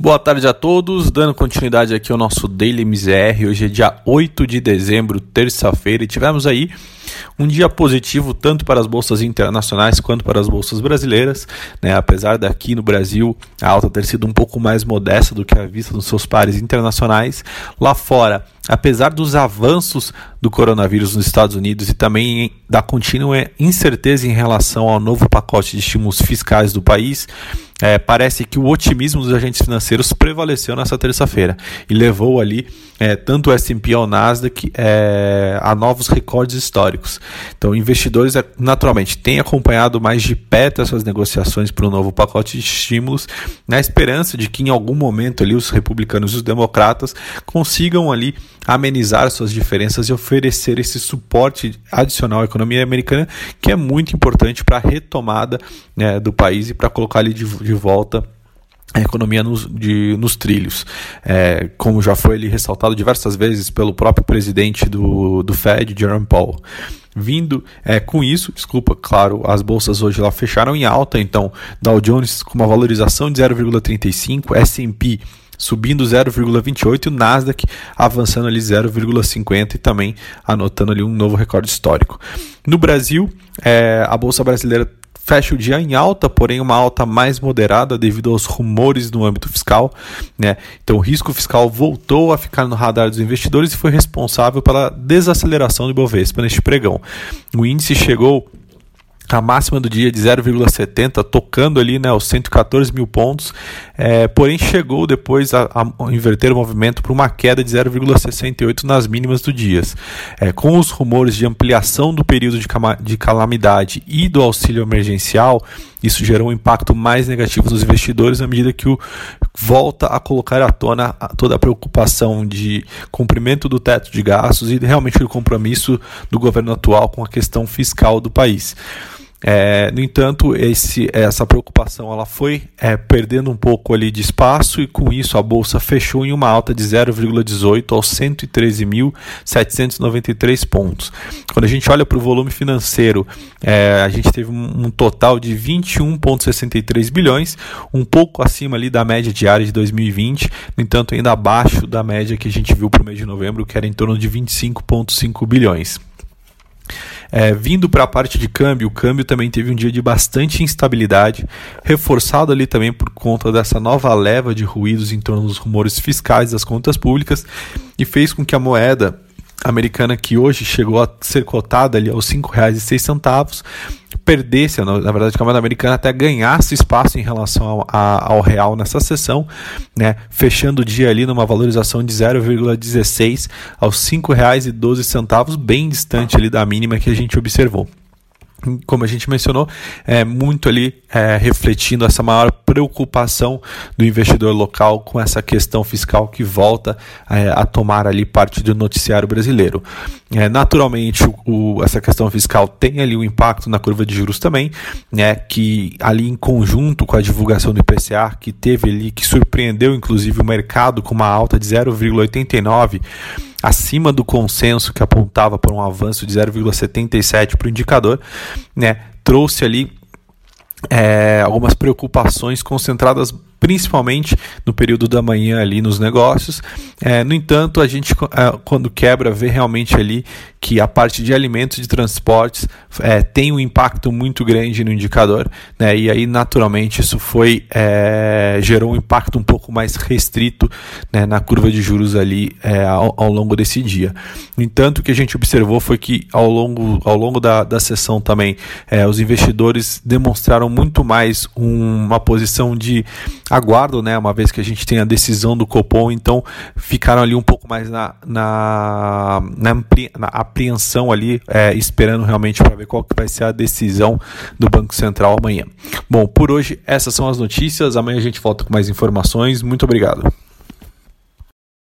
Boa tarde a todos, dando continuidade aqui ao nosso Daily MZR. Hoje é dia 8 de dezembro, terça-feira, e tivemos aí um dia positivo tanto para as bolsas internacionais quanto para as bolsas brasileiras, né? Apesar daqui no Brasil a alta ter sido um pouco mais modesta do que a vista nos seus pares internacionais, lá fora, apesar dos avanços do coronavírus nos Estados Unidos e também da contínua incerteza em relação ao novo pacote de estímulos fiscais do país, é, parece que o otimismo dos agentes financeiros prevaleceu nessa terça-feira e levou ali é, tanto o S&P ao Nasdaq é, a novos recordes históricos. Então, investidores é, naturalmente têm acompanhado mais de perto essas negociações para o novo pacote de estímulos, na esperança de que em algum momento ali os republicanos e os democratas consigam ali amenizar suas diferenças e oferecer esse suporte adicional à economia americana, que é muito importante para a retomada né, do país e para colocar ele de, de volta a economia nos, de, nos trilhos. É, como já foi ali ressaltado diversas vezes pelo próprio presidente do, do Fed, Jerome Powell. Vindo é, com isso, desculpa, claro, as bolsas hoje lá fecharam em alta, então Dow Jones com uma valorização de 0,35, S&P subindo 0,28 e o Nasdaq avançando ali 0,50 e também anotando ali um novo recorde histórico. No Brasil, é, a bolsa brasileira fecha o dia em alta, porém uma alta mais moderada devido aos rumores no âmbito fiscal. Né? Então, o risco fiscal voltou a ficar no radar dos investidores e foi responsável pela desaceleração do Ibovespa neste pregão. O índice chegou a máxima do dia de 0,70, tocando ali né, os 114 mil pontos, é, porém chegou depois a, a inverter o movimento para uma queda de 0,68 nas mínimas do dia. É, com os rumores de ampliação do período de, de calamidade e do auxílio emergencial, isso gerou um impacto mais negativo nos investidores à medida que o volta a colocar à tona toda a preocupação de cumprimento do teto de gastos e realmente o compromisso do governo atual com a questão fiscal do país. É, no entanto, esse, essa preocupação ela foi é, perdendo um pouco ali de espaço e com isso a bolsa fechou em uma alta de 0,18 aos 113.793 pontos. Quando a gente olha para o volume financeiro, é, a gente teve um, um total de 21,63 bilhões, um pouco acima ali da média diária de 2020, no entanto ainda abaixo da média que a gente viu para o mês de novembro, que era em torno de 25,5 bilhões. É, vindo para a parte de câmbio, o câmbio também teve um dia de bastante instabilidade, reforçado ali também por conta dessa nova leva de ruídos em torno dos rumores fiscais das contas públicas e fez com que a moeda americana que hoje chegou a ser cotada ali aos R$ 5,06 perdesse, na verdade, a moeda americana até ganhasse espaço em relação ao, a, ao real nessa sessão, né, fechando o dia ali numa valorização de 0,16 aos R$ 5,12, bem distante ali da mínima que a gente observou como a gente mencionou, é muito ali é, refletindo essa maior preocupação do investidor local com essa questão fiscal que volta é, a tomar ali parte do noticiário brasileiro. É, naturalmente, o, o, essa questão fiscal tem ali um impacto na curva de juros também, né, que ali em conjunto com a divulgação do IPCA, que teve ali, que surpreendeu inclusive o mercado com uma alta de 0,89 acima do consenso que apontava para um avanço de 0,77 para o indicador, né, trouxe ali é, algumas preocupações concentradas principalmente no período da manhã ali nos negócios. É, no entanto, a gente é, quando quebra vê realmente ali que a parte de alimentos de transportes é, tem um impacto muito grande no indicador, né? E aí naturalmente isso foi é, gerou um impacto um pouco mais restrito né, na curva de juros ali é, ao, ao, longo desse dia. No entanto, o que a gente observou foi que ao longo, ao longo da, da sessão também é, os investidores demonstraram muito mais um, uma posição de aguardo, né? Uma vez que a gente tem a decisão do Copom, então ficaram ali um pouco mais na, na, na, na apreensão ali, é, esperando realmente para ver qual que vai ser a decisão do Banco Central amanhã. Bom, por hoje essas são as notícias. Amanhã a gente volta com mais informações. Muito obrigado.